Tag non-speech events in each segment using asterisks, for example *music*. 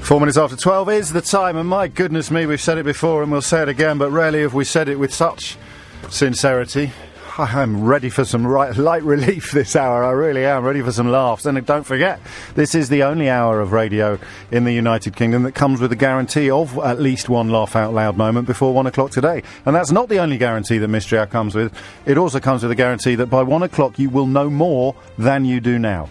Four minutes after 12 is the time, and my goodness me, we've said it before and we'll say it again, but rarely have we said it with such sincerity. I'm ready for some right, light relief this hour. I really am ready for some laughs. And don't forget, this is the only hour of radio in the United Kingdom that comes with a guarantee of at least one laugh out loud moment before one o'clock today. And that's not the only guarantee that Mystery Hour comes with. It also comes with a guarantee that by one o'clock you will know more than you do now.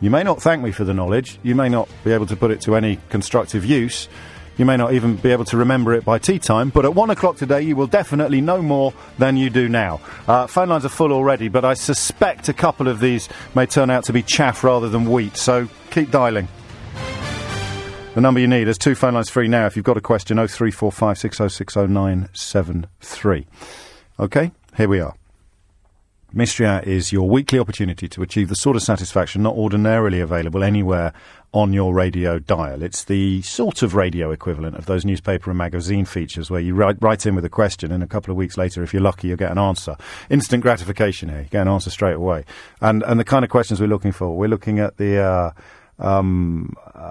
You may not thank me for the knowledge. You may not be able to put it to any constructive use. You may not even be able to remember it by tea time, but at one o'clock today, you will definitely know more than you do now. Uh, phone lines are full already, but I suspect a couple of these may turn out to be chaff rather than wheat, so keep dialing. The number you need is two phone lines free now if you've got a question 0345 6060973. Okay, here we are. Mystery Hour is your weekly opportunity to achieve the sort of satisfaction not ordinarily available anywhere on your radio dial. It's the sort of radio equivalent of those newspaper and magazine features where you write, write in with a question and a couple of weeks later, if you're lucky, you'll get an answer. Instant gratification here. You get an answer straight away. And, and the kind of questions we're looking for, we're looking at the, uh, um, uh,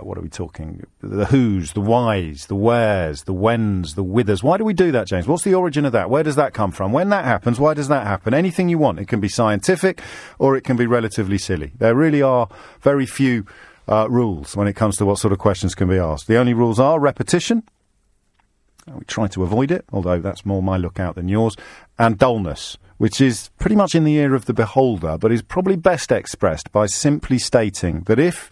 what are we talking? The who's, the whys, the wheres, the whens, the withers. Why do we do that, James? What's the origin of that? Where does that come from? When that happens, why does that happen? Anything you want. It can be scientific or it can be relatively silly. There really are very few uh, rules when it comes to what sort of questions can be asked. The only rules are repetition. We try to avoid it, although that's more my lookout than yours, and dullness which is pretty much in the ear of the beholder, but is probably best expressed by simply stating that if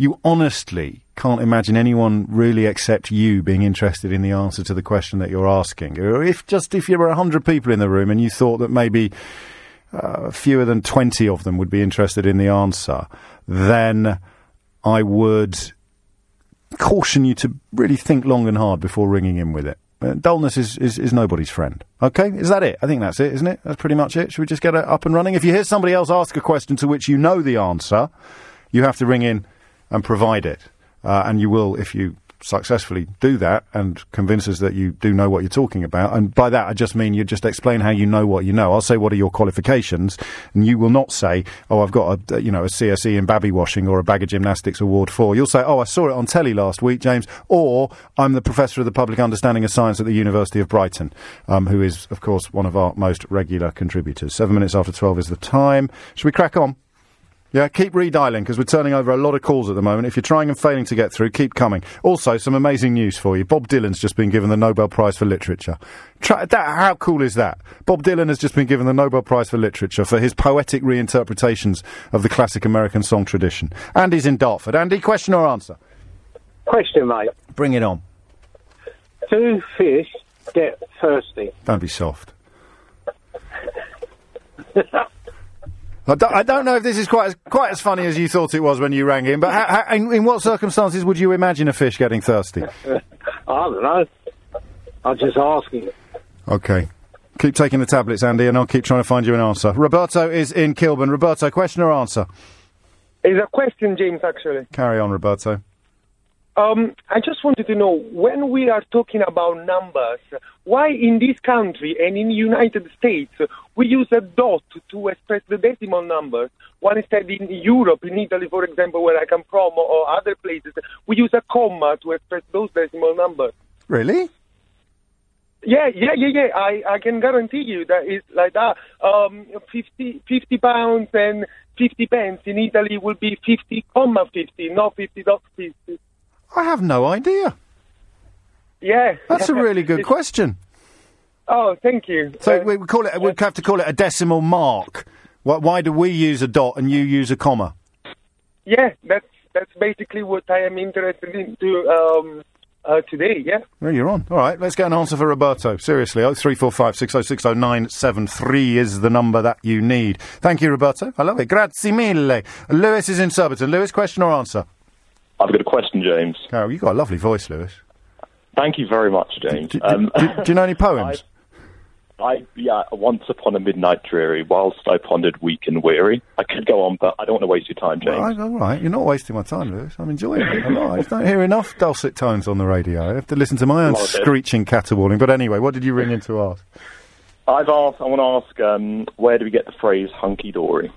you honestly can't imagine anyone really except you being interested in the answer to the question that you're asking. If just if there were 100 people in the room and you thought that maybe uh, fewer than 20 of them would be interested in the answer, then I would caution you to really think long and hard before ringing in with it. Uh, dullness is, is, is nobody's friend. Okay? Is that it? I think that's it, isn't it? That's pretty much it. Should we just get it up and running? If you hear somebody else ask a question to which you know the answer, you have to ring in and provide it. Uh, and you will if you successfully do that and convince us that you do know what you're talking about. And by that, I just mean you just explain how you know what you know. I'll say, what are your qualifications? And you will not say, oh, I've got a, you know, a CSE in babby washing or a BAGA gymnastics award for. You'll say, oh, I saw it on telly last week, James, or I'm the professor of the public understanding of science at the University of Brighton, um, who is, of course, one of our most regular contributors. Seven minutes after 12 is the time. Should we crack on? Yeah, keep redialing because we're turning over a lot of calls at the moment. If you're trying and failing to get through, keep coming. Also, some amazing news for you. Bob Dylan's just been given the Nobel Prize for Literature. Try, that, how cool is that? Bob Dylan has just been given the Nobel Prize for Literature for his poetic reinterpretations of the classic American song tradition. Andy's in Dartford. Andy, question or answer? Question, mate. Bring it on. Do fish get thirsty? Don't be soft. *laughs* I don't, I don't know if this is quite as, quite as funny as you thought it was when you rang in, but how, how, in, in what circumstances would you imagine a fish getting thirsty? *laughs* I don't know. I'm just asking. Okay. Keep taking the tablets, Andy, and I'll keep trying to find you an answer. Roberto is in Kilburn. Roberto, question or answer? It's a question, James, actually. Carry on, Roberto. Um, I just wanted to know when we are talking about numbers, why in this country and in the United States we use a dot to express the decimal numbers, while instead in Europe, in Italy, for example, where I come from, or other places, we use a comma to express those decimal numbers. Really? Yeah, yeah, yeah, yeah. I, I can guarantee you that it's like that. Um, 50, 50 pounds and 50 pence in Italy will be 50 comma 50, not 50 dot 50. I have no idea. Yeah. That's a really good *laughs* question. Oh, thank you. So we call it. We'd have to call it a decimal mark. Why, why do we use a dot and you use a comma? Yeah, that's that's basically what I am interested in to, um, uh, today. Yeah. Well, you're on. All right, let's get an answer for Roberto. Seriously, oh three four five six oh six oh nine seven three is the number that you need. Thank you, Roberto. I love it. Grazie mille. Lewis is in Surbiton. Lewis, question or answer? I've got a question, James. Carol, you've got a lovely voice, Lewis. Thank you very much, James. Do, Um, do- do you know any *laughs* poems? I, yeah, once upon a midnight dreary, whilst I pondered weak and weary. I could go on, but I don't want to waste your time, James. All right, all right. You're not wasting my time, Lewis. I'm enjoying it a lot. I don't hear enough dulcet tones on the radio. I have to listen to my own screeching caterwauling. But anyway, what did you ring in to ask? I've asked. I want to ask, um, where do we get the phrase "hunky dory"?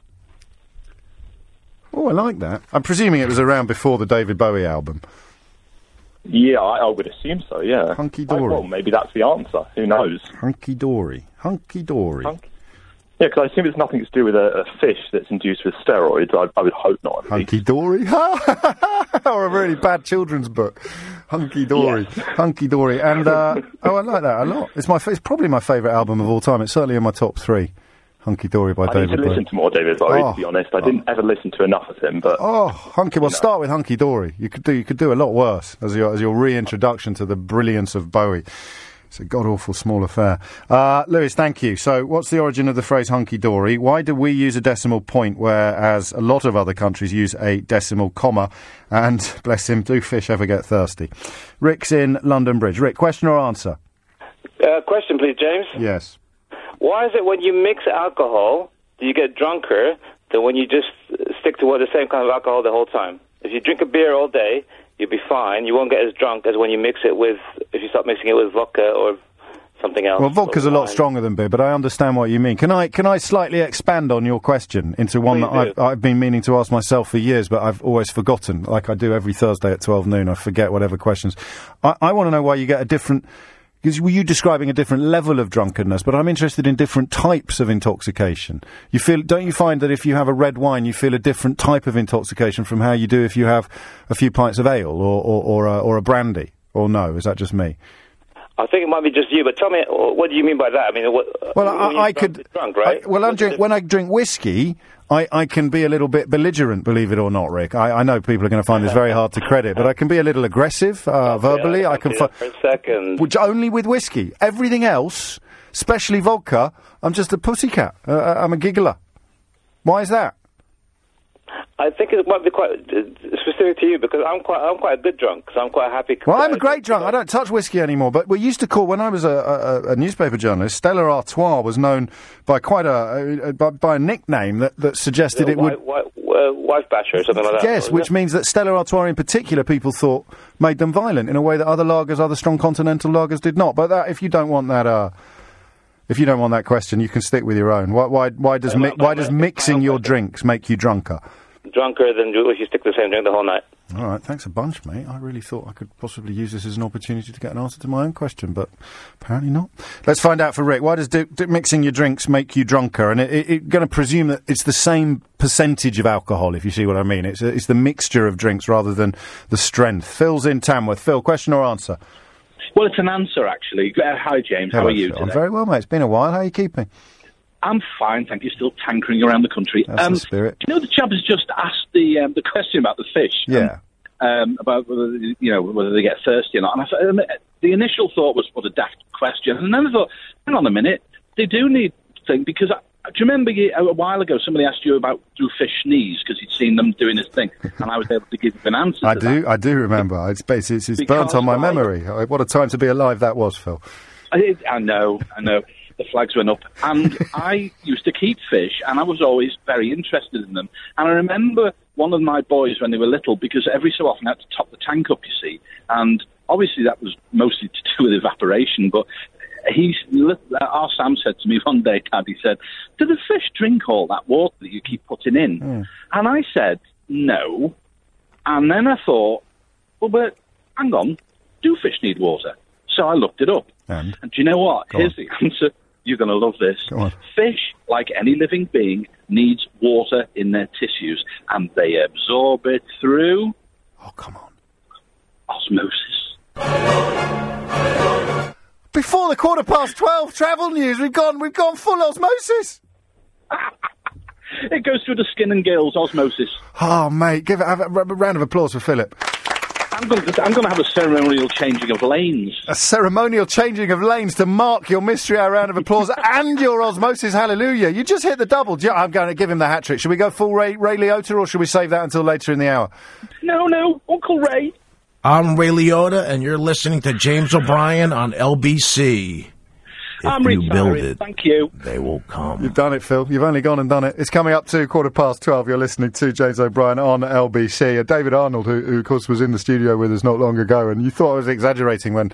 Oh, I like that. I'm presuming it was around before the David Bowie album. Yeah, I, I would assume so. Yeah. Hunky dory. Well, maybe that's the answer. Who knows? Hunky dory. Hunky dory. Hunky- Yeah, because I assume it's nothing to do with a, a fish that's induced with steroids. I, I would hope not. Hunky dory. *laughs* or a really bad children's book. Hunky dory. Hunky dory. And, uh, oh, I like that a lot. It's my, it's probably my favourite album of all time. It's certainly in my top three. Hunky dory by David. Bowie. I need David to Bowie. listen to more David Bowie. Oh. To be honest, I didn't ever listen to enough of him. But Oh, hunky. Well, start with hunky dory. You could do you could do a lot worse as your as your reintroduction to the brilliance of Bowie. It's a god awful small affair. Uh, Lewis, thank you. So, what's the origin of the phrase hunky dory? Why do we use a decimal point, whereas a lot of other countries use a decimal comma? And *laughs* bless him, do fish ever get thirsty? Rick's in London Bridge. Rick, question or answer? Uh, question, please, James. Yes. Why is it when you mix alcohol, do you get drunker than when you just uh, stick to the same kind of alcohol the whole time? If you drink a beer all day, you'll be fine. You won't get as drunk as when you mix it with, if you start mixing it with vodka or something else. Well, vodka's a lot stronger than beer, but I understand what you mean. Can I can I slightly expand on your question into one Please that I've. I've been meaning to ask myself for years, but I've always forgotten, like I do every Thursday at twelve noon. I forget whatever questions. I, I want to know why you get a different. Because were you describing a different level of drunkenness? But I'm interested in different types of intoxication. You feel, don't you find that if you have a red wine, you feel a different type of intoxication from how you do if you have a few pints of ale or or, or, a, or a brandy? Or no? Is that just me? I think it might be just you, but tell me, what do you mean by that? I mean, what, Well, I, I drunk, could. Drunk, right? I, well, I'm drink, when I drink whiskey, I, I can be a little bit belligerent, believe it or not, Rick. I, I know people are going to find this very hard to credit, but I can be a little aggressive uh, verbally. Yeah, I can. Fi- for a second. which only with whiskey. Everything else, especially vodka, I'm just a pussycat. Uh, I'm a giggler. Why is that? I think it might be quite uh, specific to you because I'm quite, I'm quite a good drunk. Because I'm quite happy. Well, I'm a great drunk. I don't touch whiskey anymore. But we used to call when I was a, a, a newspaper journalist. Stella Artois was known by quite a, a by, by a nickname that, that suggested it would. Wife, uh, wife basher or something like that. Yes, which it? means that Stella Artois in particular, people thought made them violent in a way that other lagers, other strong continental lagers did not. But that, if you don't want that, uh, if you don't want that question, you can stick with your own. Why, why, why does mi- why does mixing your drinks make you drunker? Drunker than if you stick to the same drink the whole night. All right, thanks a bunch, mate. I really thought I could possibly use this as an opportunity to get an answer to my own question, but apparently not. Let's find out for Rick. Why does di- di- mixing your drinks make you drunker? And it, it, it going to presume that it's the same percentage of alcohol, if you see what I mean. It's it's the mixture of drinks rather than the strength. Phil's in Tamworth. Phil, question or answer? Well, it's an answer, actually. Uh, hi, James. How Hello, are you Phil. today? I'm very well, mate. It's been a while. How are you keeping? I'm fine, thank you. Still tankering around the country. That's the spirit. You know, the chap has just asked the um, the question about the fish. Yeah. Um, about whether you know whether they get thirsty or not. And I thought, um, the initial thought was, "What a daft question," and then I thought, "Hang on a minute, they do need thing because." I, do you remember a while ago somebody asked you about do fish sneeze because he'd seen them doing his thing, and I was able to give an answer. *laughs* I to do. That. I do remember. It's it's, it's, it's burnt on my memory. What a time to be alive that was, Phil. I, I know, I know. The flags went up. And *laughs* I used to keep fish, and I was always very interested in them. And I remember one of my boys when they were little, because every so often I had to top the tank up, you see. And obviously that was mostly to do with evaporation, but he's, uh, our Sam said to me one day, Dad, he said, do the fish drink all that water that you keep putting in? Hmm. And I said, no. And then I thought, well, but hang on, do fish need water? So I looked it up. And And do you know what? Here's the *laughs* answer. You're going to love this. Fish, like any living being, needs water in their tissues, and they absorb it through oh, come on. osmosis. Before the quarter past twelve, travel news. We've gone. We've gone full osmosis. *laughs* It goes through the skin and gills, osmosis. Oh, mate, give it have a, round of applause for Philip. I'm going to, I'm going to have a ceremonial changing of lanes. A ceremonial changing of lanes to mark your mystery hour round of applause *laughs* and your osmosis hallelujah. You just hit the double. You- I'm going to give him the hat trick. Should we go full Ray, Ray Liotta or should we save that until later in the hour? No, no, Uncle Ray. I'm Ray Liotta, and you're listening to James O'Brien on LBC. If I'm you build it, Thank you. they will come. You've done it, Phil. You've only gone and done it. It's coming up to quarter past 12. You're listening to James O'Brien on LBC. Uh, David Arnold, who, who, of course, was in the studio with us not long ago, and you thought I was exaggerating when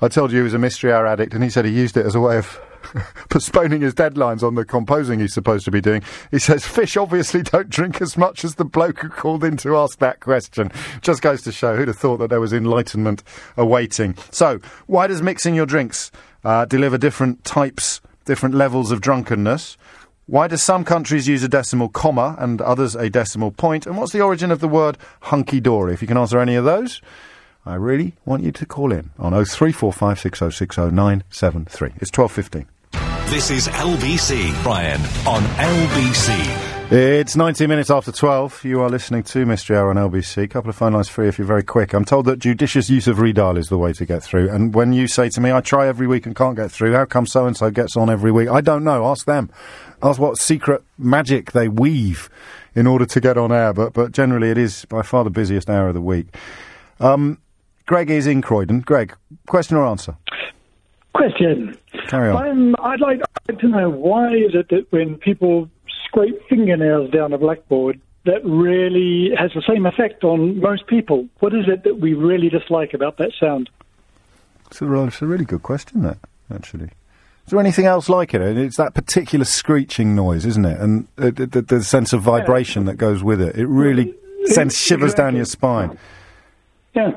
I told you he was a mystery hour addict, and he said he used it as a way of *laughs* postponing his deadlines on the composing he's supposed to be doing. He says fish obviously don't drink as much as the bloke who called in to ask that question. Just goes to show who'd have thought that there was enlightenment awaiting. So, why does mixing your drinks uh, deliver different types, different levels of drunkenness? Why do some countries use a decimal comma and others a decimal point? And what's the origin of the word hunky dory? If you can answer any of those, I really want you to call in on 03456060973. It's 1215. This is LBC, Brian, on LBC. It's 19 minutes after 12. You are listening to Mystery Hour on LBC. A couple of phone lines free if you're very quick. I'm told that judicious use of redial is the way to get through. And when you say to me, I try every week and can't get through, how come so and so gets on every week? I don't know. Ask them. Ask what secret magic they weave in order to get on air. But, but generally, it is by far the busiest hour of the week. Um, Greg is in Croydon. Greg, question or answer? Question. Carry on. I'm, I'd like, I'd like to know why is it that when people scrape fingernails down a blackboard, that really has the same effect on most people? What is it that we really dislike about that sound? It's a, it's a really good question, that, actually. Is there anything else like it? It's that particular screeching noise, isn't it? And uh, the, the, sense of vibration that goes with it. It really sends shivers down your spine. Yeah.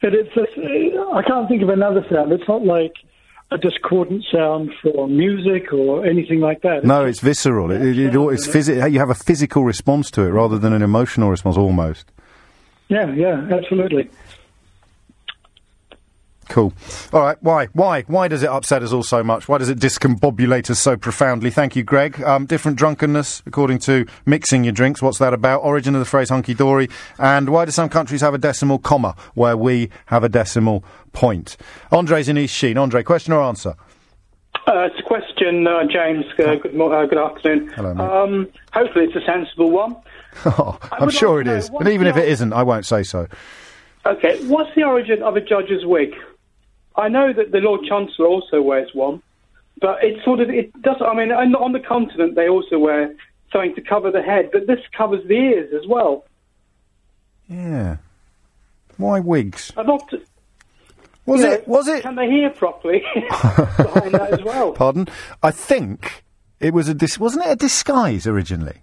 But it's uh, I can't think of another sound. It's not like a discordant sound for music or anything like that. No, it's visceral. It, it, it, it's physi- you have a physical response to it rather than an emotional response, almost. Yeah, yeah, absolutely. Cool. All right. Why? Why? Why does it upset us all so much? Why does it discombobulate us so profoundly? Thank you, Greg. Um, different drunkenness, according to mixing your drinks. What's that about? Origin of the phrase hunky dory. And why do some countries have a decimal comma where we have a decimal point? Andre's in East Sheen. Andre, question or answer? Uh, it's a question, uh, James. Uh, good, mo- uh, good afternoon. Hello, mate. Um, hopefully, it's a sensible one. *laughs* Oh, I'm sure like it is. And even if it isn't, I won't say so. Okay, what's the origin of a judge's wig? I know that the Lord Chancellor also wears one, but it sort of it does. I mean, on the continent they also wear something to cover the head, but this covers the ears as well. Yeah. Why wigs? Love to. Was you know, it? Was it? Can they hear properly *laughs* behind that as well? Pardon? I think it was a dis- wasn't it a disguise originally?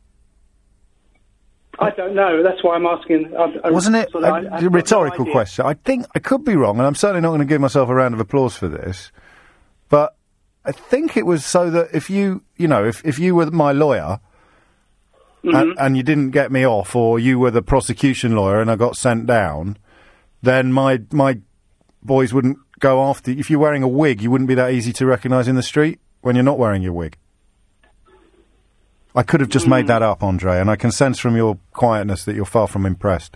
I don't know. That's why I'm asking. I, I, Wasn't it sort of- a, I- I've got a no rhetorical question? I think I could be wrong, and I'm certainly not going to give myself a round of applause for this. But I think it was so that if you, you know, if, if you were my lawyer Mm-hmm. and, and you didn't get me off, or you were the prosecution lawyer and I got sent down, then my my boys wouldn't go after. If you're wearing a wig, you wouldn't be that easy to recognise in the street when you're not wearing your wig. I could have just Mm. made that up, Andre, and I can sense from your quietness that you're far from impressed.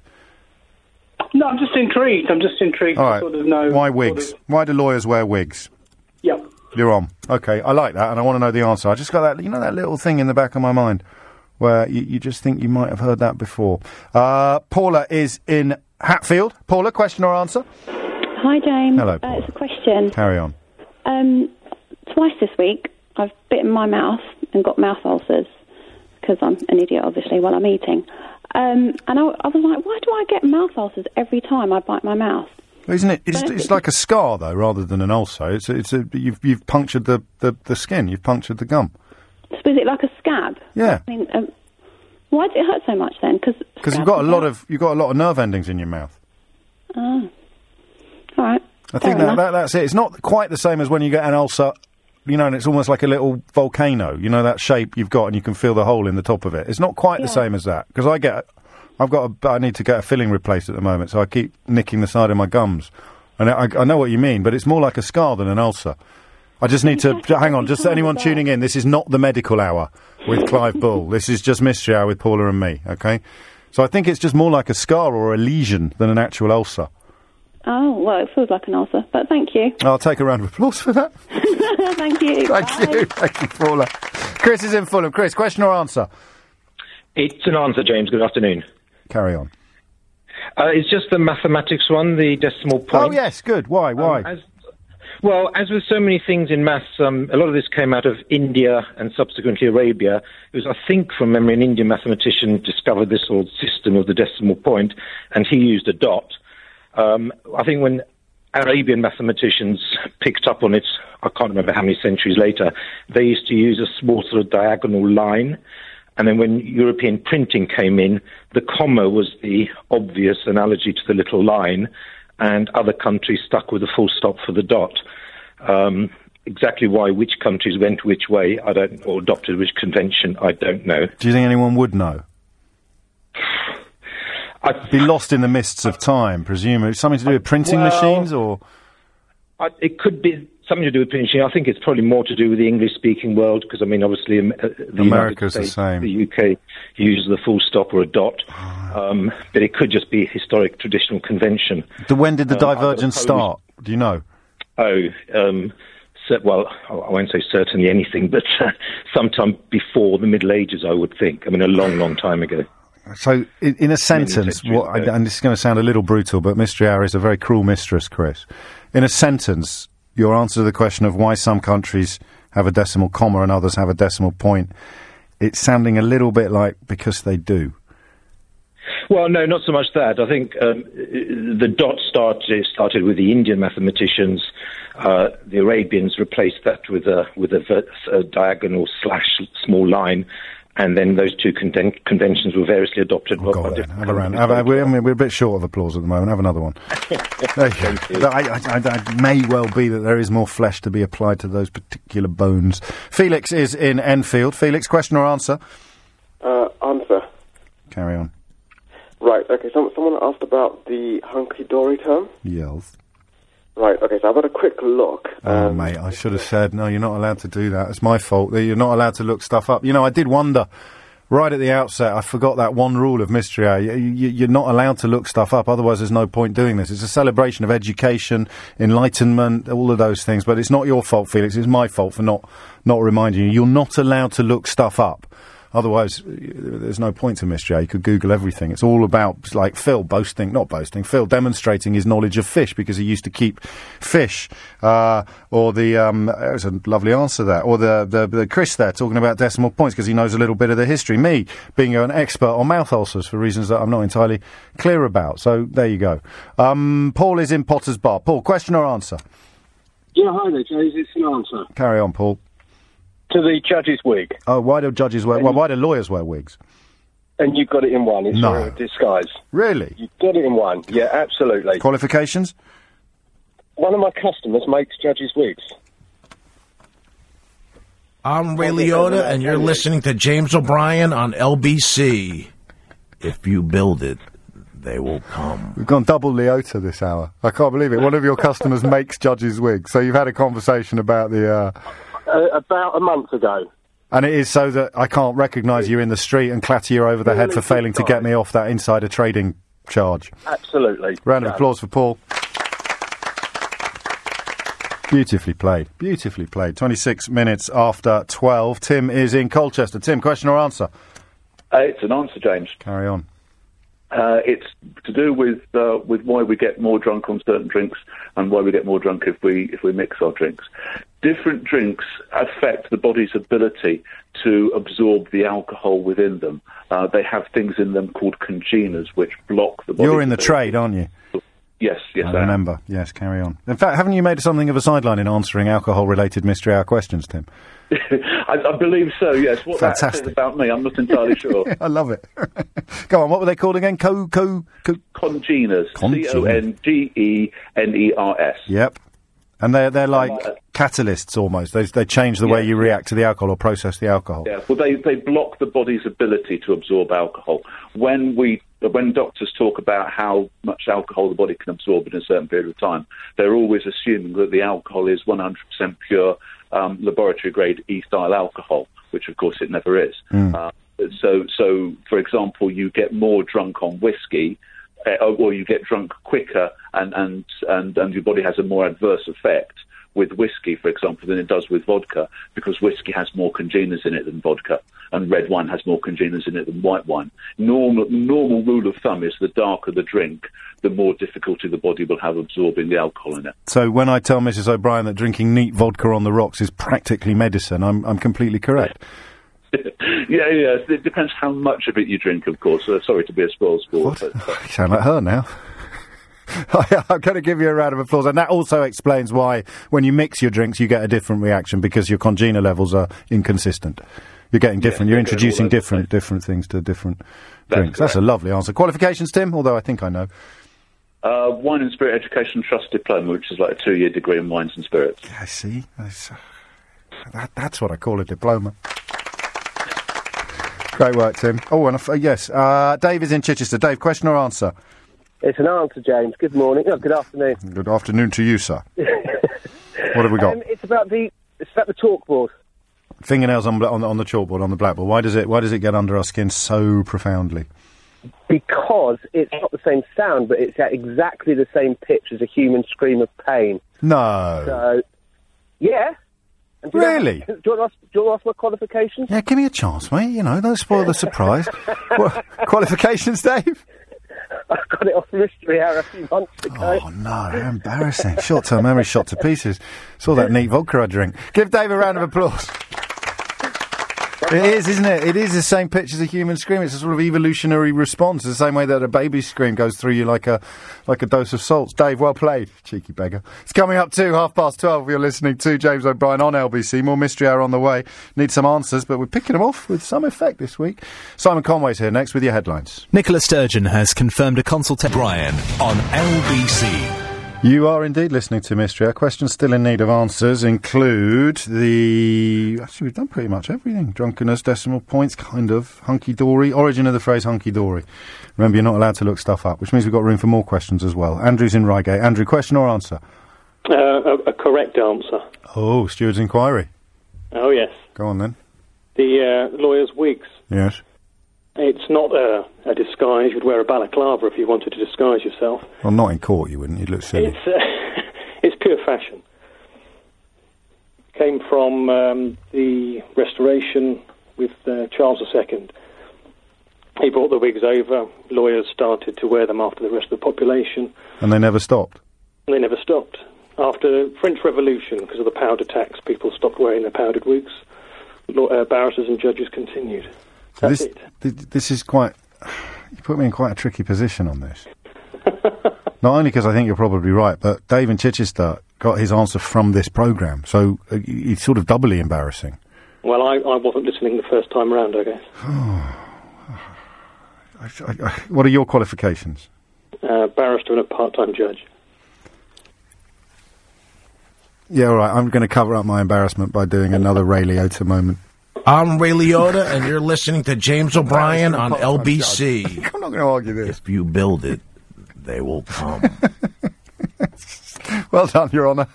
No, I'm just intrigued. I'm just intrigued All to right. sort of know. Why sort wigs? of- Why do lawyers wear wigs? Yep. You're on. Okay, I like that, and I want to know the answer. I just got that, you know, that little thing in the back of my mind where you, you just think you might have heard that before. Uh, Paula is in Hatfield. Paula, question or answer? Hi, James. Hello, Uh, it's a question. Carry on. Um, twice this week, I've bitten my mouth and got mouth ulcers because I'm an idiot, obviously, while I'm eating. Um, and I, I was like, why do I get mouth ulcers every time I bite my mouth? Isn't it? It's, it's like a scar, though, rather than an ulcer. It's, it's a, you've, you've punctured the, the, the skin. You've punctured the gum. So is it like a scab? Yeah. I mean, um, why does it hurt so much then? Because Because you've got a lot of you've got a lot of nerve endings in your mouth. Oh. All right. I think that, that that's it. It's not quite the same as when you get an ulcer, you know, and it's almost like a little volcano. You know that shape you've got, and you can feel the hole in the top of it. It's not quite the same as that because I get, I've got, a, I need to get a filling replaced at the moment, so I keep nicking the side of my gums, and I, I know what you mean, but it's more like a scar than an ulcer. I just need to *laughs* hang on. Just anyone tuning in, this is not the medical hour with Clive Bull. This is just mystery hour with Paula and me. Okay, so I think it's just more like a scar or a lesion than an actual ulcer. Oh, well, it feels like an ulcer, but thank you. I'll take a round of applause for that. *laughs* thank you. Thank Bye. you. Thank you, Paula. Chris is in Fulham. Chris, question or answer? It's an answer, James. Good afternoon. Carry on. Uh, it's just the mathematics one, the decimal point. Oh, yes, good. Why? Why? as, well, as with so many things in maths, um, a lot of this came out of India and subsequently Arabia. It was, I think, from memory, an Indian mathematician discovered this old system of the decimal point, and he used a dot. Um, I think when Arabian mathematicians picked up on it, I can't remember how many centuries later. They used to use a small sort of diagonal line. And then when European printing came in, the comma was the obvious analogy to the little line, and other countries stuck with a full stop for the dot. Um, exactly why which countries went which way, I don't, or adopted which convention, I don't know. Do you think anyone would know? I'd be lost in the mists of time, presumably. Something to do with printing Well, machines, or I, it could be something to do with printing. I think it's probably more to do with the English-speaking world, because I mean, obviously, uh, the America's the same. The UK uses the full stop or a dot, um, but it could just be historic traditional convention. the, when did the Um, divergence start? Do you know? Oh, um, well, I I won't say certainly anything, *laughs* but uh, sometime before the Middle Ages, I would think. I mean, a long, long time ago. So, in, in a sentence, what, I- and this is going to sound a little brutal, but Mystery Hour is a very cruel mistress, Chris. In a sentence, your answer to the question of why some countries have a decimal comma and others have a decimal point, it's sounding a little bit like because they do. Well, no, not so much that. I think um, the dot started started with the Indian mathematicians. Uh, the Arabians replaced that with a with a, a diagonal slash small line, and then those two conven- conventions were variously adopted. by- by different Have a round. Have, have, we- I mean, we're a bit short of applause at the moment. Have another one. *laughs* There you go. I, I, I, it may well be that there is more flesh to be applied to those particular bones. Felix is in Enfield. Felix, question or answer? Uh, answer. Carry on. Right, okay, some, someone asked about the hunky dory term. Yells. Right, okay, so I've had a quick look. Oh, um, mate, I should have said, no, you're not allowed to do that. It's my fault. that You're not allowed to look stuff up. You know, I did wonder right at the outset, I forgot that one rule of Mystery Hour. You, you, you're not allowed to look stuff up, otherwise, there's no point doing this. It's a celebration of education, enlightenment, all of those things. But it's not your fault, Felix. It's my fault for not, not reminding you. You're not allowed to look stuff up. Otherwise, there's no point to mystery. Hour. You could Google everything. It's all about like Phil boasting, not boasting. Phil demonstrating his knowledge of fish because he used to keep fish. Uh, or the um, that was a lovely answer there. Or the, the the Chris there talking about decimal points because he knows a little bit of the history. Me being an expert on mouth ulcers for reasons that I'm not entirely clear about. So there you go. Um, Paul is in Potter's Bar. Paul, question or answer? Yeah, hi there, James. It's an answer. Carry on, Paul. To the judge's wig. Oh, why do judges wear? Well, why do lawyers wear wigs? And you've got it in one. It's No. a disguise. Really? You've got it in one. Yeah, absolutely. Qualifications? One of my customers makes judges' wigs. I'm Ray Liotta, and you're listening to James O'Brien on LBC. If you build it, they will come. We've gone double Liotta this hour. I can't believe it. One of your customers *laughs* makes judges' wigs, so you've had a conversation about the. Uh, Uh, about a month ago. and it is so that I can't recognise you in the street and clatter you over the head for failing to get me off that insider trading charge. Absolutely. Round of Yeah. applause for Paul. Beautifully played. Beautifully played. 26 minutes after 12. Tim is in Colchester. Tim, question or answer? Uh, it's an answer, James. Carry on. Uh, it's to do with uh, with why we get more drunk on certain drinks and why we get more drunk if we if we mix our drinks. Different drinks affect the body's ability to absorb the alcohol within them. Uh, they have things in them called congeners which block the body. You're in the trade, aren't you? Yes, yes, I I am. remember. Yes, carry on. In fact, haven't you made something of a sideline in answering alcohol-related mystery hour questions, Tim? *laughs* I, I believe so. Yes. What that says about me, I'm not entirely *laughs* sure. I love it. *laughs* Go on. What were they called again? Co co co. Congeners. Congeners. O N G E N E R S. Yep. And they're they're like catalysts almost. They they change the way you react to the alcohol or process the alcohol. Yeah, well, they, they block the body's ability to absorb alcohol. When we when doctors talk about how much alcohol the body can absorb in a certain period of time, they're always assuming that the alcohol is 100% pure um, laboratory grade E-style alcohol, which of course it never is. Mm. Uh, so, so for example, you get more drunk on whiskey, uh, or you get drunk quicker, and, and and and your body has a more adverse effect with whiskey, for example, than it does with vodka, because whiskey has more congeners in it than vodka, and red wine has more congeners in it than white wine. Normal normal rule of thumb is the darker the drink, the more difficulty the body will have absorbing the alcohol in it. So when I tell Mrs. O'Brien that drinking neat vodka on the rocks is practically medicine, I'm I'm completely correct. *laughs* yeah, yeah. It depends how much of it you drink, of course. Uh, sorry to be a spoil sport. But, uh, *laughs* sound like her now. *laughs* I'm going to give you a round of applause, and that also explains why, when you mix your drinks, you get a different reaction because your congener levels are inconsistent. You're getting different. Yeah, you're introducing different different things to different That's drinks. That's a lovely answer. Qualifications, Tim? Although I think I know. Uh, wine and Spirit Education Trust Diploma, which is like a two-year degree in wines and spirits. I see. That's, that, that's what I call a diploma. Great work, Tim. Oh, and uh, yes, uh, Dave is in Chichester. Dave, question or answer? It's an answer, James. Good morning. Oh, good afternoon. Good afternoon to you, sir. *laughs* what have we got? Um, it's about the it's about the chalkboard. Fingernails on, on the on the chalkboard on the blackboard. Why does it Why does it get under our skin so profoundly? Because it's not the same sound, but it's at exactly the same pitch as a human scream of pain. No. So, yeah. Do you know- Really? *laughs* do, you want to ask, do you want to ask my qualifications? Yeah, give me a chance, mate. You know, don't spoil the surprise. *laughs* What- qualifications, Dave? I got it off Mystery Hour a few months ago. Oh no, how embarrassing! Short-term memory shot to pieces. Saw that neat vodka I drink. Give Dave a round of applause. It is, isn't it? It is the same pitch as a human scream. It's a sort of evolutionary response, the same way that a baby's scream goes through you like a like a dose of salts. Dave, well played, cheeky beggar. It's coming up to half past twelve. You're listening to James O'Brien on LBC. More mystery hour on the way. Need some answers, but we're picking them off with some effect this week. Simon Conway's here next with your headlines. Nicola Sturgeon has confirmed a consultation. Brian on LBC. You are indeed listening to Mystery. Our questions still in need of answers include the. Actually, we've done pretty much everything. Drunkenness, decimal points, kind of. Hunky dory. Origin of the phrase hunky dory. Remember, you're not allowed to look stuff up, which means we've got room for more questions as well. Andrew's in Reigate. Andrew, question or answer? Uh, a, a correct answer. Oh, steward's inquiry. Oh, yes. Go on then. The uh, lawyer's wigs. Yes. It's not a, a disguise. You'd wear a balaclava if you wanted to disguise yourself. Well, not in court, you wouldn't. You'd look silly. It's, uh, *laughs* it's pure fashion. Came from um, the Restoration with uh, Charles II. He brought the wigs over. Lawyers started to wear them after the rest of the population, And they never stopped. and they never stopped. After French Revolution, because of the powder tax, people stopped wearing their powdered wigs. Law, uh, barristers and judges continued. So That's this, th- this is quite. *sighs* You put me in quite a tricky position on this. *laughs* Not only because I think you're probably right, but Dave in Chichester got his answer from this programme, so uh, it's sort of doubly embarrassing. Well, I, I wasn't listening the first time round, I guess. *sighs* I, I, what are your qualifications? Uh, barrister and a part-time judge. Yeah, all right. I'm going to cover up my embarrassment by doing *laughs* another Ray Liotta moment. I'm Ray Liotta, and you're listening to James O'Brien on LBC. *laughs* I'm not going to argue this. If you build it, they will come. *laughs* Well done, Your Honour.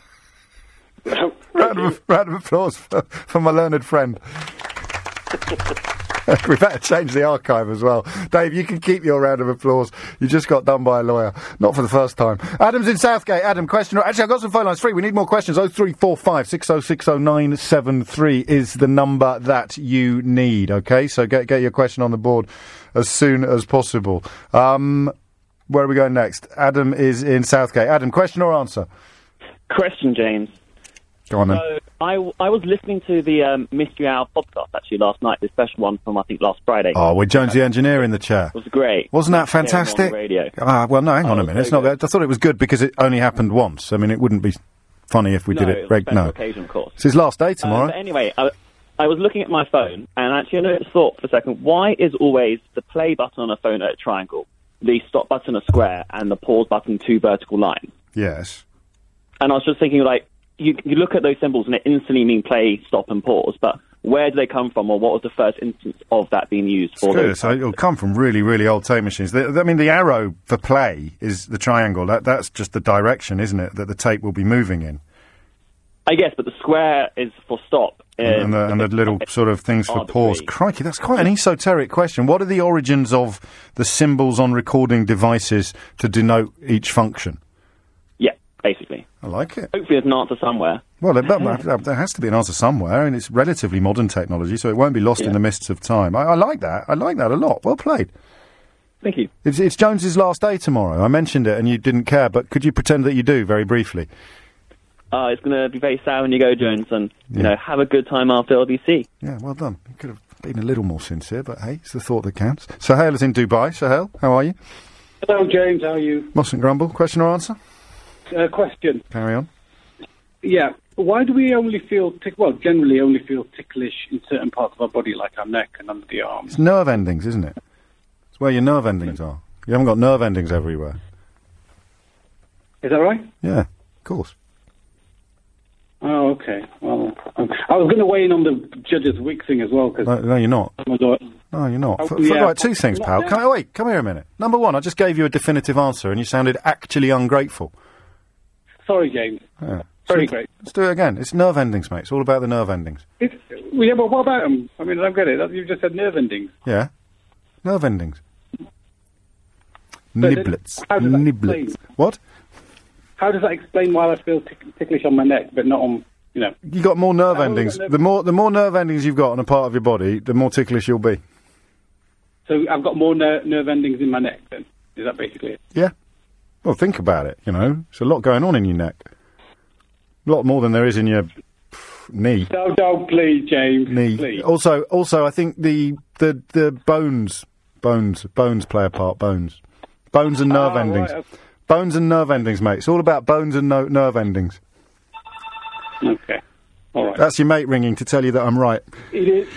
*laughs* round, of, round of applause for, for my learned friend. *laughs* we better change the archive as well. Dave, you can keep your round of applause. You just got done by a lawyer. Not for the first time. Adam's in Southgate. Adam, question. Or actually, I've got some phone lines free. We need more questions. 0345 6060973 is the number that you need, okay? So get, get your question on the board as soon as possible. Um, where are we going next? Adam is in Southgate. Adam, question or answer? Question, James. Go on then. So I, I was listening to the um, Mystery Hour podcast actually last night, the special one from I think last Friday. Oh, with Jones the engineer in the chair. It was great. Wasn't that fantastic? radio. Ah, well, no, hang on Oh, a minute. It's not that. I thought it was good because it only happened once. I mean, it wouldn't be funny if we no, did it it. was reg- no. occasion, of course. It's his last day Uh, tomorrow. but anyway, I, I was looking at my phone, and actually I noticed thought for a second, why is always the play button on a phone at a triangle, the stop button a square, and the pause button two vertical lines? yes. And I was just thinking, like, you, you look at those symbols and it instantly mean play, stop, and pause, but where do they come from, or what was the first instance of that being used for good. So it'll come from really, really old tape machines. The, I mean, the arrow for play is the triangle. That that's just the direction, isn't it? That the tape will be moving in, I guess, but the square is for stop. and, and the, um, and the little sort of things for pause. Crikey, that's quite an esoteric question. What are the origins of the symbols on recording devices to denote each function? Yeah, basically. I like it. Hopefully, there's an answer somewhere. Well, there, there- there has to be an answer somewhere, and it's relatively modern technology, so it won't be lost in the mists of time. I, I like that. I like that a lot. Well played. Thank you. It's, it's Jones's last day tomorrow. I mentioned it, and you didn't care, but could you pretend that you do very briefly? Uh, it's going to be very sad when you go, Jones, and you know, have a good time after LBC. Yeah, well done. You could have been a little more sincere, but hey, it's the thought that counts. Sahel is in Dubai. Sahel, how are you? Hello, James. How are you? Mustn't grumble. Question or answer? Uh, question. Carry on. Yeah. Why do we only feel tick? Well, generally only feel ticklish in certain parts of our body, like our neck and under the arms. It's nerve endings, isn't it? It's where your nerve endings are. You haven't got nerve endings everywhere. Is that right? Yeah, of course. Oh, okay. Well, um, I was going to weigh in on the judge's wig thing as well because No, no, you're not. No, you're not. Oh, For, for- yeah. right, two things, pal. Come, wait, come here a minute. Number one, I just gave you a definitive answer, and you sounded actually ungrateful. Sorry, James. Yeah. Very So- great. Let's do it again. It's nerve endings, mate. It's all about the nerve endings. It's, yeah, but what about them? I mean, I don't get it. You just said nerve endings. Yeah, nerve endings. But Niblets. how does that Niblets. explain? What? How does that explain why I feel tick- ticklish on my neck, but not on, you know? You got more nerve endings. nerve- The more the more nerve endings you've got on a part of your body, the more ticklish you'll be. So I've got more ner- nerve endings in my neck. Then is that basically it? Yeah. Well, think about it. You know, there's a lot going on in your neck. A lot more than there is in your knee. No, don't, please, James. Knee. Please. Also, also, I think the the the bones, bones, bones play a part. Bones, bones and nerve Oh, endings. okay. Bones and nerve endings, mate. It's all about bones and no- nerve endings. Okay. All right. That's your mate ringing to tell you that I'm right. It is.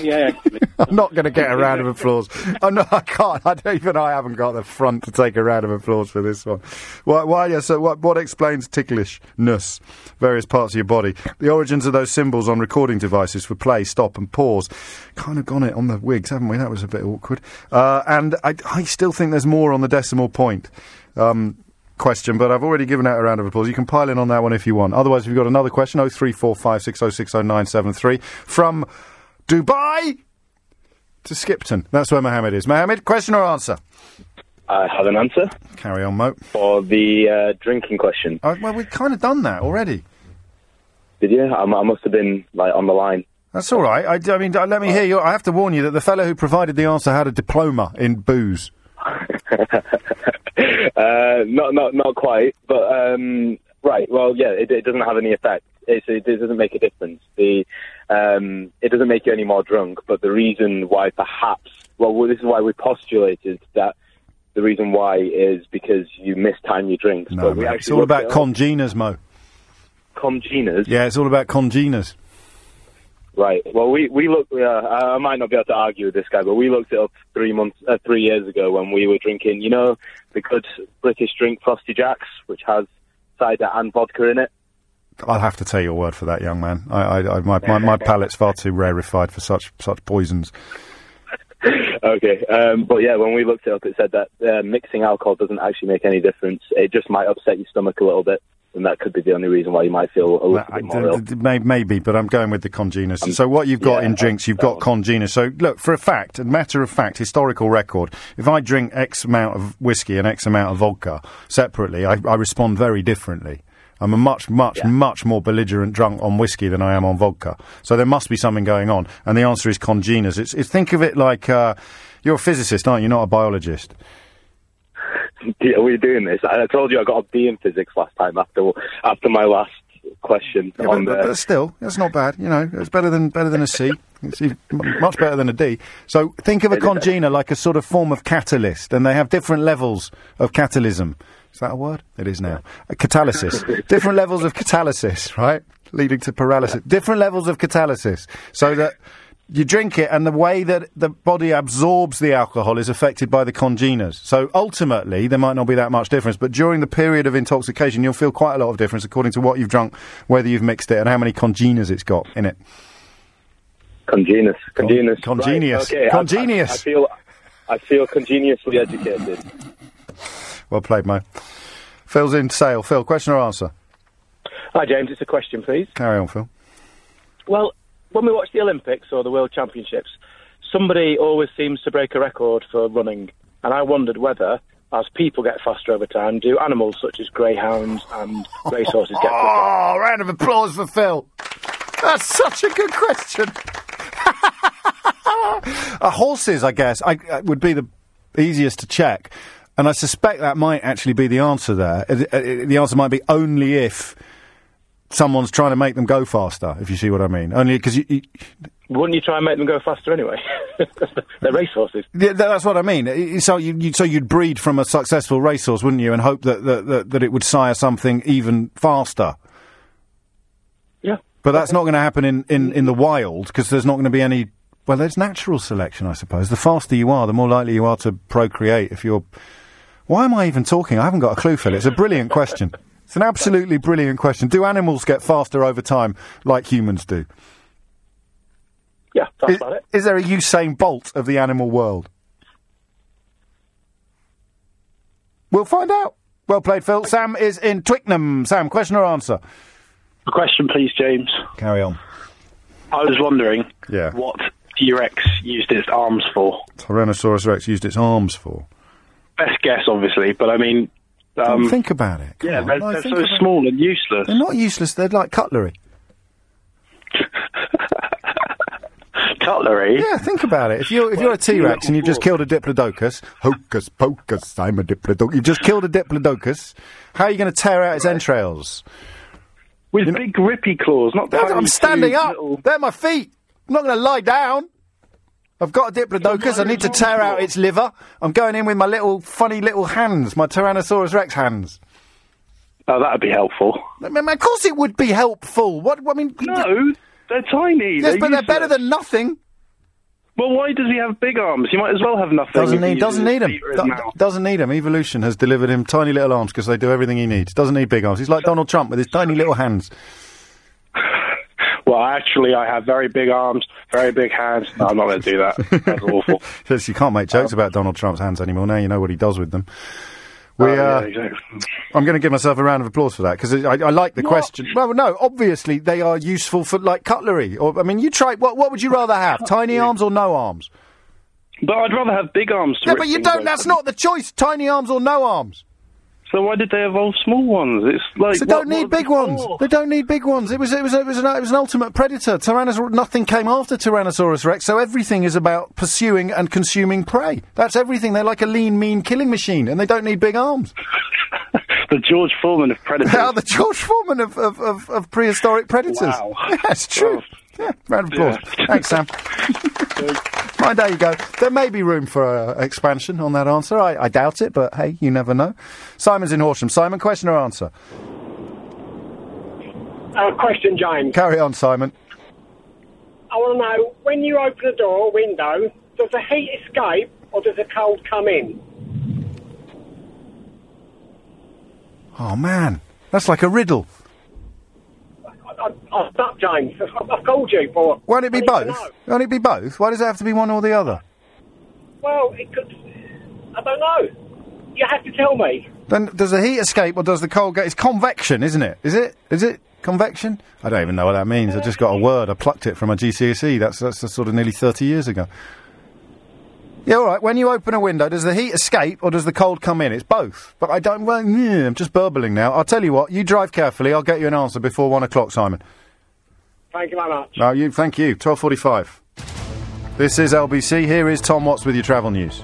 Yeah, actually. *laughs* I'm not going to get a round of applause. Oh no, I can't. I don't, even I haven't got the front to take a round of applause for this one. Why? why yeah. So, what? What explains ticklishness? Various parts of your body. The origins of those symbols on recording devices for play, stop, and pause. Kind of gone it on the wigs, haven't we? That was a bit awkward. Uh, and I, I still think there's more on the decimal point. Um, question, but I've already given out a round of applause. You can pile in on that one if you want. Otherwise, if you've got another question, 03456060973 from Dubai to Skipton. That's where Mohammed is. Mohammed, question or answer? I have an answer Carry on, Mo. for the uh, drinking question. Oh, well, we've kind of done that already. Did you? I, I must have been like on the line. That's all right. I, I mean, let me hear you. I have to warn you that the fellow who provided the answer had a diploma in booze. *laughs* *laughs* Uh, not not not quite, but um, right. Well, yeah, it, it doesn't have any effect. It's, it, it doesn't make a difference. The um, it doesn't make you any more drunk. But the reason why, perhaps, well, this is why we postulated that the reason why is because you mistime your drinks. No, but we it's all about it congeners, Mo. congeners. Yeah, it's all about congeners. Right. Well, we we looked. Uh, I I might not be able to argue with this guy, but we looked it up three months, uh, three years ago when we were drinking. You know, the good British drink Frosty Jacks, which has cider and vodka in it. I'll have to take your word for that, young man. I, I, I, my, my, my palate's far too rarefied for such such poisons. *laughs* okay. Um, but yeah, when we looked it up, it said that uh, mixing alcohol doesn't actually make any difference. It just might upset your stomach a little bit, and that could be the only reason why you might feel a little I- bit more ill. d- d- maybe, but I'm going with the congeners. so what you've got in drinks, you've got congeners. So look, for a fact, a matter of fact, historical record. If I drink X amount of whiskey and X amount of vodka separately, I, I respond very differently. I'm a much, much, much more belligerent drunk on whiskey than I am on vodka. So there must be something going on. And the answer is congeners. It's, it's think of it like uh, you're a physicist, aren't you? Not a biologist. *laughs* Are we doing this? I told you I got a B in physics last time after after my last question Yeah, on but, but still, that's not bad. You know, it's better than better than a C. It's much better than a D. So think of a congener like a sort of form of catalyst, and they have different levels of catalysm. Is that a word? It is now. A catalysis. *laughs* different levels of catalysis, right? Leading to paralysis. Different levels of catalysis. So that you drink it, and the way that the body absorbs the alcohol is affected by the congeners. So ultimately, there might not be that much difference, but during the period of intoxication, you'll feel quite a lot of difference according to what you've drunk, whether you've mixed it, and how many congeners it's got in it. Congenus. Congenus. Congenius. Right, okay. I- Congenius. I, I feel. I feel congenioususly educated. Well played, Mo. Phil's in Sale. Phil, question or answer? Hi, James. It's a question, please. Carry on, Phil. Well, when we watch the Olympics or the World Championships, somebody always seems to break a record for running. And I wondered whether, as people get faster over time, do animals such as greyhounds and racehorses get quicker? Oh, round of applause for Phil. That's such a good question. *laughs* uh, horses, I guess, I, uh, would be the easiest to check. And I suspect that might actually be the answer there. Uh, uh, the answer might be only if someone's trying to make them go faster, if you see what I mean. Only because you, you, Wouldn't you try and make them go faster anyway? *laughs* They're racehorses. Yeah, that's what I mean. So you, you so you'd breed from a successful racehorse, wouldn't you, and hope that that, that, that it would sire something even faster. Yeah. But that's not going to happen in, in, in the wild because there's not going to be any. Well, there's natural selection, I suppose. The faster you are, the more likely you are to procreate. If you're, why am I even talking? I haven't got a clue, Phil. It's a brilliant question. It's an absolutely brilliant question. Do animals get faster over time like humans do? Yeah, that's is, about it. Is there a Usain Bolt of the animal world? We'll find out. Well played, Phil. Sam is in Twickenham. Sam, question or answer? A question, please, James. Carry on. I was wondering Yeah. what T Rex used its arms for. Tyrannosaurus Rex used its arms for. Best guess, obviously, but I mean. Um, think about it. yeah, on, they're, no, they're so small and useless. They're not useless. They're like cutlery. *laughs* Cutlery? Yeah, think about it. If you're if you're a T Rex and you've just killed a Diplodocus, hocus pocus, I'm a Diplodocus. You've just killed a Diplodocus. How are you going to tear out its entrails? With big grippy claws, not I'm standing up. little- They're my feet. I'm not going to lie down. I've got a Diplodocus. I need to tear out its liver. I'm going in with my little funny little hands, my Tyrannosaurus Rex hands. Oh, that would be helpful. I mean, of course, it would be helpful. What? I mean, no, they're tiny. Yes, they're but they're better than nothing. Well, why does he have big arms? He might as well have nothing. Doesn't need doesn't need him. his feet or his Do- doesn't need him. Evolution has delivered him tiny little arms because they do everything he needs. Doesn't need big arms. He's like Donald Trump with his tiny little hands. Actually, I have very big arms, very big hands. No, I'm not going to do that. That's *laughs* awful. You can't make jokes about Donald Trump's hands anymore. Now you know what he does with them. We, Oh, yeah, uh, exactly. I'm going to give myself a round of applause for that because I, I like the question. Well, no, obviously they are useful for like cutlery. Or I mean, you try. What what would you rather have? Tiny arms or no arms? But I'd rather have big arms. Yeah, but you don't. That's not the choice. Tiny arms or no arms. So why did they evolve small ones? It's like So what- don't need what big ones. They don't need big ones. It was it was it was an, it was an ultimate predator. Tyrannosaurus. Nothing came after Tyrannosaurus Rex. So everything is about pursuing and consuming prey. That's everything. They're like a lean, mean killing machine, and they don't need big arms. *laughs* *laughs* the George Foreman of predators. They *laughs* are the George Foreman of of, of, of prehistoric predators. Wow. Yeah, it's true. Yeah, round of applause. Yeah. Thanks, Sam. Right, there you go. There may be room for uh, expansion on that answer. I, I doubt it, but hey, you never know. Simon's in Horsham. Simon, question or answer? Uh, question, James. Carry on, Simon. I want to know when you open a door or window, does the heat escape or does the cold come in? Oh man, that's like a riddle. I, I, stop, James. I've, called you for. Won't it be I need to both? Won't it be both? Why does it have to be one or the other? Well, it could. I don't know. You have to tell me. Then does the heat escape or does the cold get? It's convection, isn't it? Is it? Is it convection? I don't even know what that means. I just got a word. I plucked it from a GCSE. That's that's sort of nearly thirty years ago. Yeah, all right. When you open a window, does the heat escape or does the cold come in? It's both. But I don't. Well, yeah, I'm just burbling now. I'll tell you what. You drive carefully. I'll get you an answer before one o'clock, Simon. Thank you very much. No, you. Thank you. Twelve forty-five. This is LBC. Here is Tom Watts with your travel news.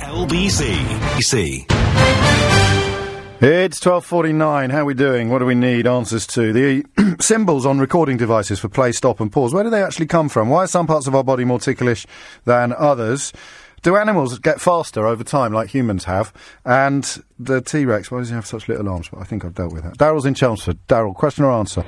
LBC. C. It's 12.49. How are we doing? What do we need answers to? The *clears throat* symbols on recording devices for play, stop and pause, where do they actually come from? Why are some parts of our body more ticklish than others? Do animals get faster over time like humans have? And the T-Rex, why does he have such little arms? I think I've dealt with that. Daryl's in Chelmsford. Daryl, question or answer?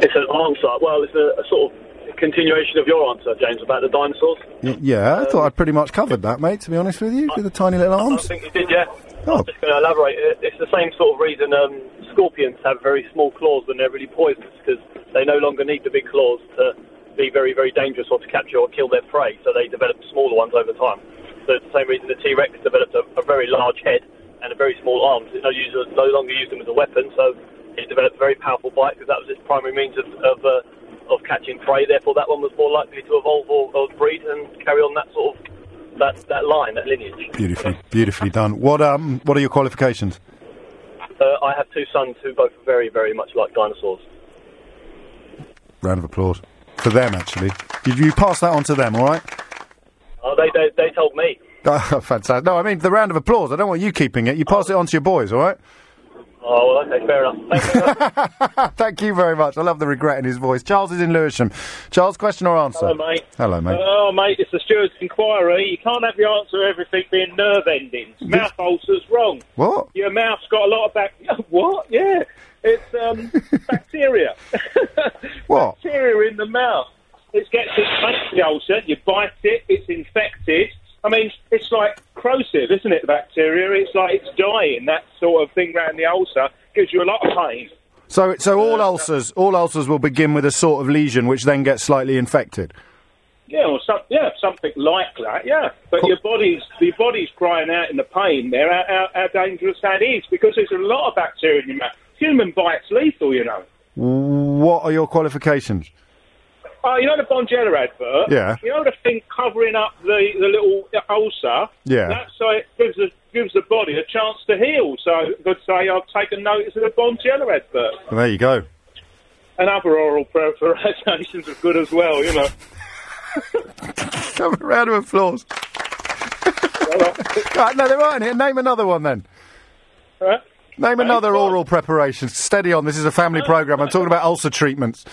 It's an answer. Well, it's a, a sort of continuation of your answer, James, about the dinosaurs. Y- yeah, I thought I'd pretty much covered that, mate, to be honest with you, with the tiny little arms. I think you did, yeah. Oh. I'm just going to elaborate. It's the same sort of reason um, scorpions have very small claws when they're really poisonous, because they no longer need the big claws to be very, very dangerous or to capture or kill their prey, so they develop smaller ones over time. So it's the same reason the T-Rex developed a, a very large head and a very small arms. It no, use, no longer used them as a weapon, so it developed a very powerful bite because that was its primary means of, of, uh, of catching prey. Therefore, that one was more likely to evolve or, or breed and carry on that sort of that, that line, that lineage. Beautifully, beautifully done. What um, what are your qualifications? Uh, I have two sons who both are very, very much like dinosaurs. Round of applause for them, actually. Did you pass that on to them? All right. Uh, they, they, they told me. Oh, *laughs* fantastic. No, I mean the round of applause. I don't want you keeping it. You pass it on to your boys, all right? Oh, well, okay, fair enough. *laughs* Thank you very much. I love the regret in his voice. Charles is in Lewisham. Charles, question or answer? Hello, mate. Hello, mate. Oh, mate, it's the steward's inquiry. You can't have the answer to everything being nerve endings. Mouth ulcers, wrong. What? Your mouth's got a lot of bac. *laughs* what? Yeah. It's um, *laughs* bacteria. What? Bacteria in the mouth. It gets it makes the ulcer. You bite it. It's infected. I mean, it's like corrosive, isn't it? The bacteria. It's like it's dying. That sort of thing around the ulcer gives you a lot of pain. So, so uh, all uh, ulcers, all ulcers will begin with a sort of lesion, which then gets slightly infected. Yeah, or some, yeah, something like that. Yeah, but your body's your body's crying out in the pain there. How, how, how dangerous that is because there's a lot of bacteria in your mouth. Human bite's lethal, you know. What are your qualifications? Oh, you know the Bonjela advert? Yeah. You know the thing covering up the, the little ulcer? Yeah. That's so it gives the, gives the body a chance to heal. So I could say I've taken notice of the Bonjela advert. Well, there you go. And other oral *laughs* preparations are good as well, you know. *laughs* Have a round of applause. *laughs* right, no, they're right here. Name another one then. Huh? Name another oral preparation. Steady on. This is a family uh, program. I'm uh, talking about ulcer treatments.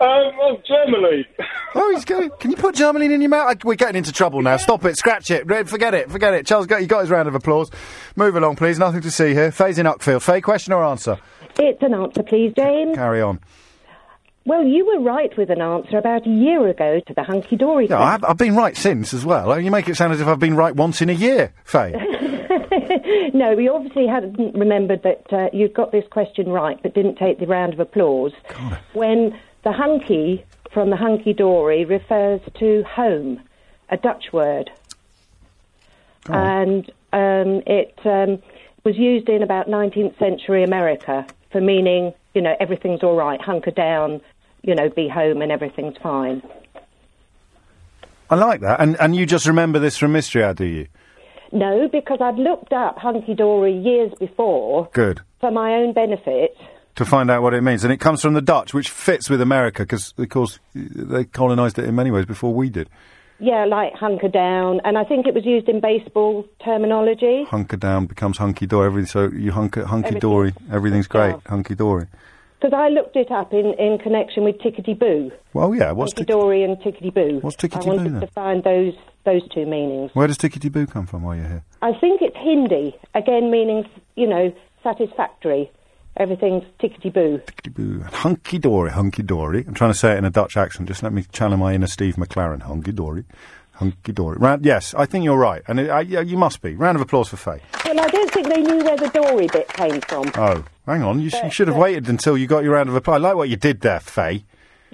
Um, oh, Germany. *laughs* Oh, he's going. Can you put Germany in your mouth? I- We're getting into trouble now. Stop it. Scratch it. Forget it. Forget it. Charles, got, you got his round of applause. Move along, please. Nothing to see here. Faye's in Uckfield. Faye, question or answer? It's an answer, please, James. Carry on. Well, you were right with an answer about a year ago to the hunky dory. Yeah, I've, I've been right since as well. You make it sound as if I've been right once in a year, Faye. *laughs* no, we obviously hadn't remembered that uh, you'd got this question right, but didn't take the round of applause. When the hunky from the hunky dory refers to home, a Dutch word, and um, it um, was used in about 19th century America for meaning, you know, everything's all right, hunker down, you know, be home and everything's fine. I like that. And and you just remember this from Mystery Hour, do you? No, because I'd looked up hunky dory years before Good. for my own benefit. To find out what it means. And it comes from the Dutch, which fits with America, because, of course, they colonised it in many ways before we did. Yeah, like hunker down, and I think it was used in baseball terminology. Hunker down becomes hunky dory. Everything, so you hunker, hunky dory. Everything's great. Hunky dory. Because I looked it up in, in connection with tickety boo. Well, yeah. What's hunky dory and tickety boo. What's tickety-boo I wanted then? to find those those two meanings. Where does tickety boo come from while you're here? I think it's Hindi, again meaning you know satisfactory. Everything's tickety boo. Boo. Hunky dory, hunky dory. I'm trying to say it in a Dutch accent. Just let me channel my inner Steve McClaren. Hunky dory. Hunky dory. Round, yes, I think you're right. And it, I, yeah, you must be. Round of applause for Faye. Well, I don't think they knew where the dory bit came from. Oh, hang on. You, sh- you should have but- waited until you got your round of applause. I like what you did there, Faye.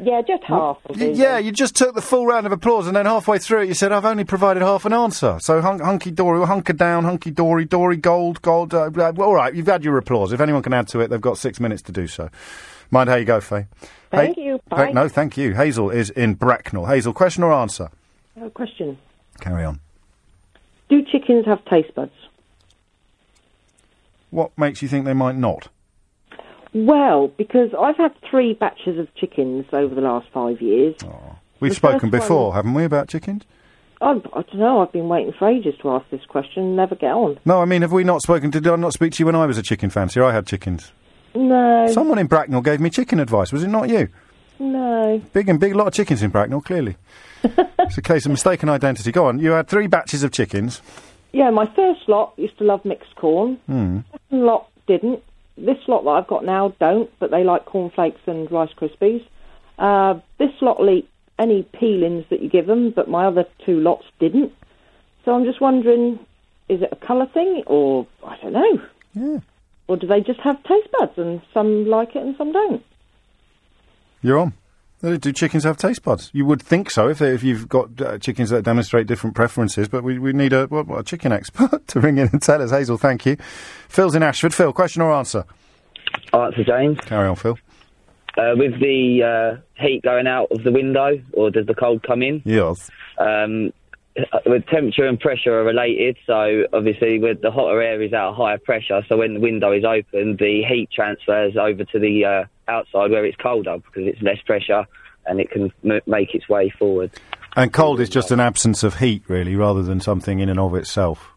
Yeah, just half. will yeah, you just took the full round of applause, and then halfway through it, you said, "I've only provided half an answer." So hun- hunky dory, hunker down, hunky dory, dory gold, gold. Uh, uh, well, all right, you've had your applause. If anyone can add to it, they've got six minutes to do so. Mind how you go, Faye. Thank Hey- you. Hey, Bye. no, thank you. Hazel is in Bracknell. Hazel, question or answer? A question. Carry on. Do chickens have taste buds? What makes you think they might not? Well, because I've had three batches of chickens over the last five years. We've The spoken before, one- haven't we, about chickens? I, I don't know. I've been waiting for ages to ask this question and never get on. No, I mean, have we not spoken? Did I not speak to you when I was a chicken fancier? I had chickens. No. Someone in Bracknell gave me chicken advice. Was it not you? No. Big and big, lot of chickens in Bracknell, clearly. *laughs* it's a case of mistaken identity. Go on. You had three batches of chickens. Yeah, my first lot used to love mixed corn. Hmm. Second lot didn't. This lot that I've got now don't, but they like cornflakes and Rice Krispies. Uh, this lot will eat any peelings that you give them, but my other two lots didn't. So I'm just wondering, is it a colour thing, or I don't know? Yeah. Or do they just have taste buds and some like it and some don't? You're on. Do chickens have taste buds? You would think so if, they, if you've got uh, chickens that demonstrate different preferences, but we, we need a, what, what, a chicken expert *laughs* to ring in and tell us. Hazel, thank you. Phil's in Ashford. Phil, question or answer? Answer, James. Carry on, Phil. Uh, with the uh, heat going out of the window, or does the cold come in? Yes. Um, with temperature and pressure are related, so obviously with the hotter air is at a higher pressure, so when the window is open, the heat transfers over to the uh, outside where it's colder because it's less pressure and it can m- make its way forward. And cold is just an absence of heat, really, rather than something in and of itself.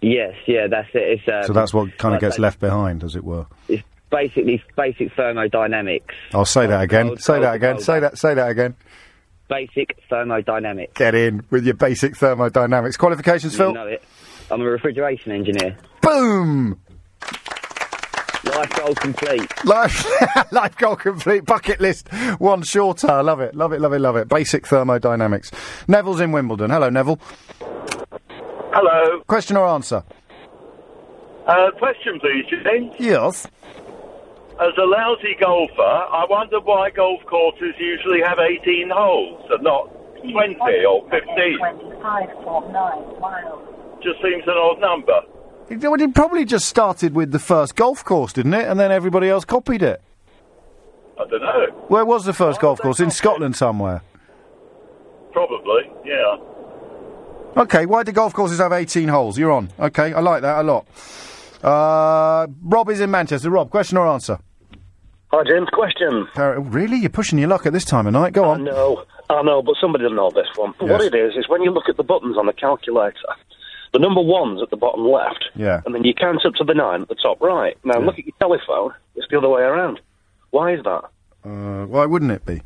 Yes, yeah, that's it. It's um, so that's what kind of gets left behind, as it were. It's basically basic thermodynamics. I'll say that again. Cold, Say cold, that again. cold. Say that. Say that again. Basic thermodynamics. Get in with your basic thermodynamics qualifications, You Phil. know it. I'm a refrigeration engineer. Boom. Life goal complete. Life, *laughs* life goal complete. Bucket list one shorter. Love it. Love it. Love it. Love it. Basic thermodynamics. Neville's in Wimbledon. Hello, Neville. Hello. Question or answer? Uh, question, please, James. Yes. As a lousy golfer, I wonder why golf courses usually have 18 holes and not 20 or 15. Just seems an odd number. It, well, it probably just started with the first golf course, didn't it? And then everybody else copied it. I don't know. Where was the first golf course? In Scotland somewhere. Probably, yeah. Okay, why do golf courses have 18 holes? You're on. Okay, I like that a lot. Uh, Rob is in Manchester. Rob, question or answer? Hi, James. Question. Uh, really? You're pushing your luck at this time of night. Go on. No, I know, but somebody will know this one. What it is is when you look at the buttons on the calculator, the number one's at the bottom left, Yeah. and then you count up to the nine at the top right. Now look at your telephone; it's the other way around. Why is that? Uh, why wouldn't it be?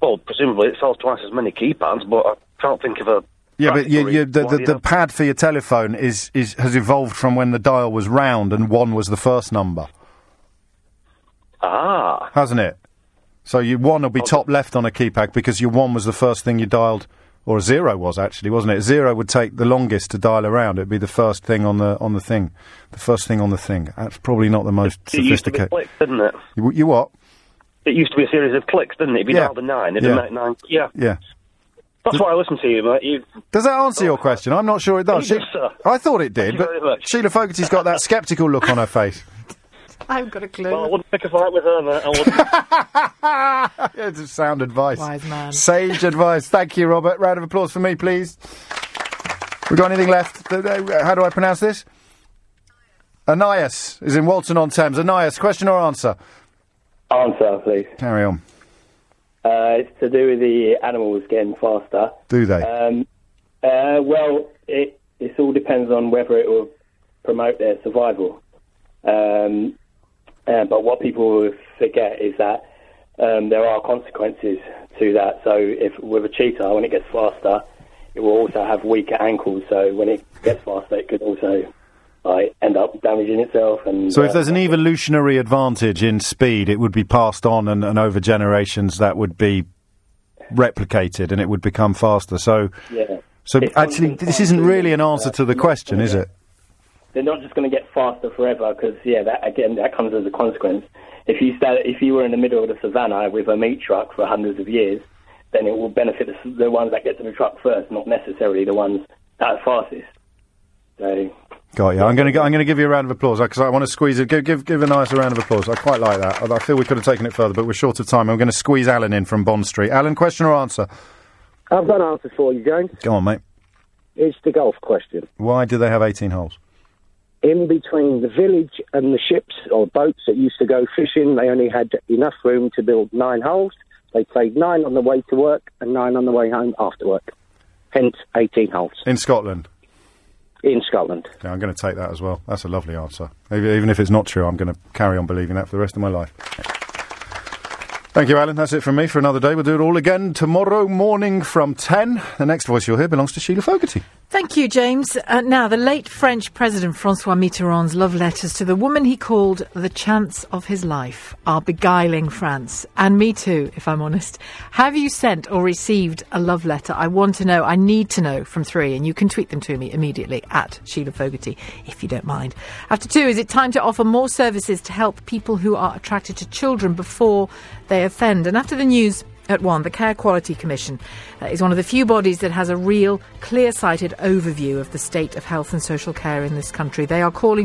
Well, presumably it sells twice as many keypads, but I can't think of a. Yeah, but you, you, the, the, the pad for your telephone is, is has evolved from when the dial was round and one was the first number, Ah, hasn't it? So your one will be top left on a keypad because your one was the first thing you dialed, or a zero was actually, wasn't it? Zero would take the longest to dial around. It'd be the first thing on the on the thing, the first thing on the thing. That's probably not the most it used to be sophisticated. clicks, didn't it? You, you what? It used to be a series of clicks, didn't it? You Yeah. dialed a nine, it'd Yeah. make nine. Yeah, Yeah. that's why I listen to you, mate. Does that answer your question? I'm not sure it does. She-. I thought it did, but. Sheila Fogarty's got that sceptical look on her face. *laughs* I haven't got a clue. Well, I wouldn't pick a fight with her, mate. I wouldn't. *laughs* it's sound advice. Wise man. Sage advice. Thank you, Robert. Round of applause for me, please. We got anything left? Th- th- How do I pronounce this? Anias is in Walton on Thames. Anias, question or answer? Answer, please. Carry on. Uh, it's to do with the animals getting faster. Do they? Um, uh, well, it it all depends on whether it will promote their survival. Um, uh, but what people forget is that um, there are consequences to that. So, if with a cheetah, when it gets faster, it will also have weaker ankles. So, when it gets faster, it could also like end up damaging itself. And So, if uh, there's an evolutionary advantage in speed, it would be passed on, and, and over generations, that would be replicated, and it would become faster. So, yeah. so It's actually, this isn't really an answer to the question, is it? They're not just going to get faster forever because yeah that again that comes as a consequence if you sta if you were in the middle of the savannah with a meat truck for hundreds of years then it will benefit the, the ones that get to the truck first not necessarily the ones that are fastest so Got you. I'm going to I'm going to give you a round of applause because I want to squeeze it. Give give give a nice round of applause. I quite like that. I I feel we could have taken it further, but we're short of time. I'm going to squeeze Alan in from Bond Street. Alan, question or answer? I've got an answer for you, James. Go on, mate. It's the golf question. Why do they have 18 holes? In between the village and the ships or boats that used to go fishing, they only had enough room to build nine holes. They played nine on the way to work and nine on the way home after work. Hence, 18 holes In Scotland. in Scotland. Yeah, I'm going to take that as well. That's a lovely answer. Even, even if it's not true, I'm going to carry on believing that for the rest of my life. Thank you, Alan. That's it from me for another day. We'll do it all again tomorrow morning from 10. The next voice you'll hear belongs to Sheila Fogarty. Thank you, James. Uh, now, the late French President Francois Mitterrand's love letters to the woman he called the chance of his life are beguiling France. And me too, if I'm honest. Have you sent or received a love letter? I want to know, I need to know from three, and you can tweet them to me immediately at Sheila Fogarty, if you don't mind. After two, is it time to offer more services to help people who are attracted to children before they offend? And after the news, at one, the Care Quality Commission uh, is one of the few bodies that has a real, clear sighted overview of the state of health and social care in this country. They are calling for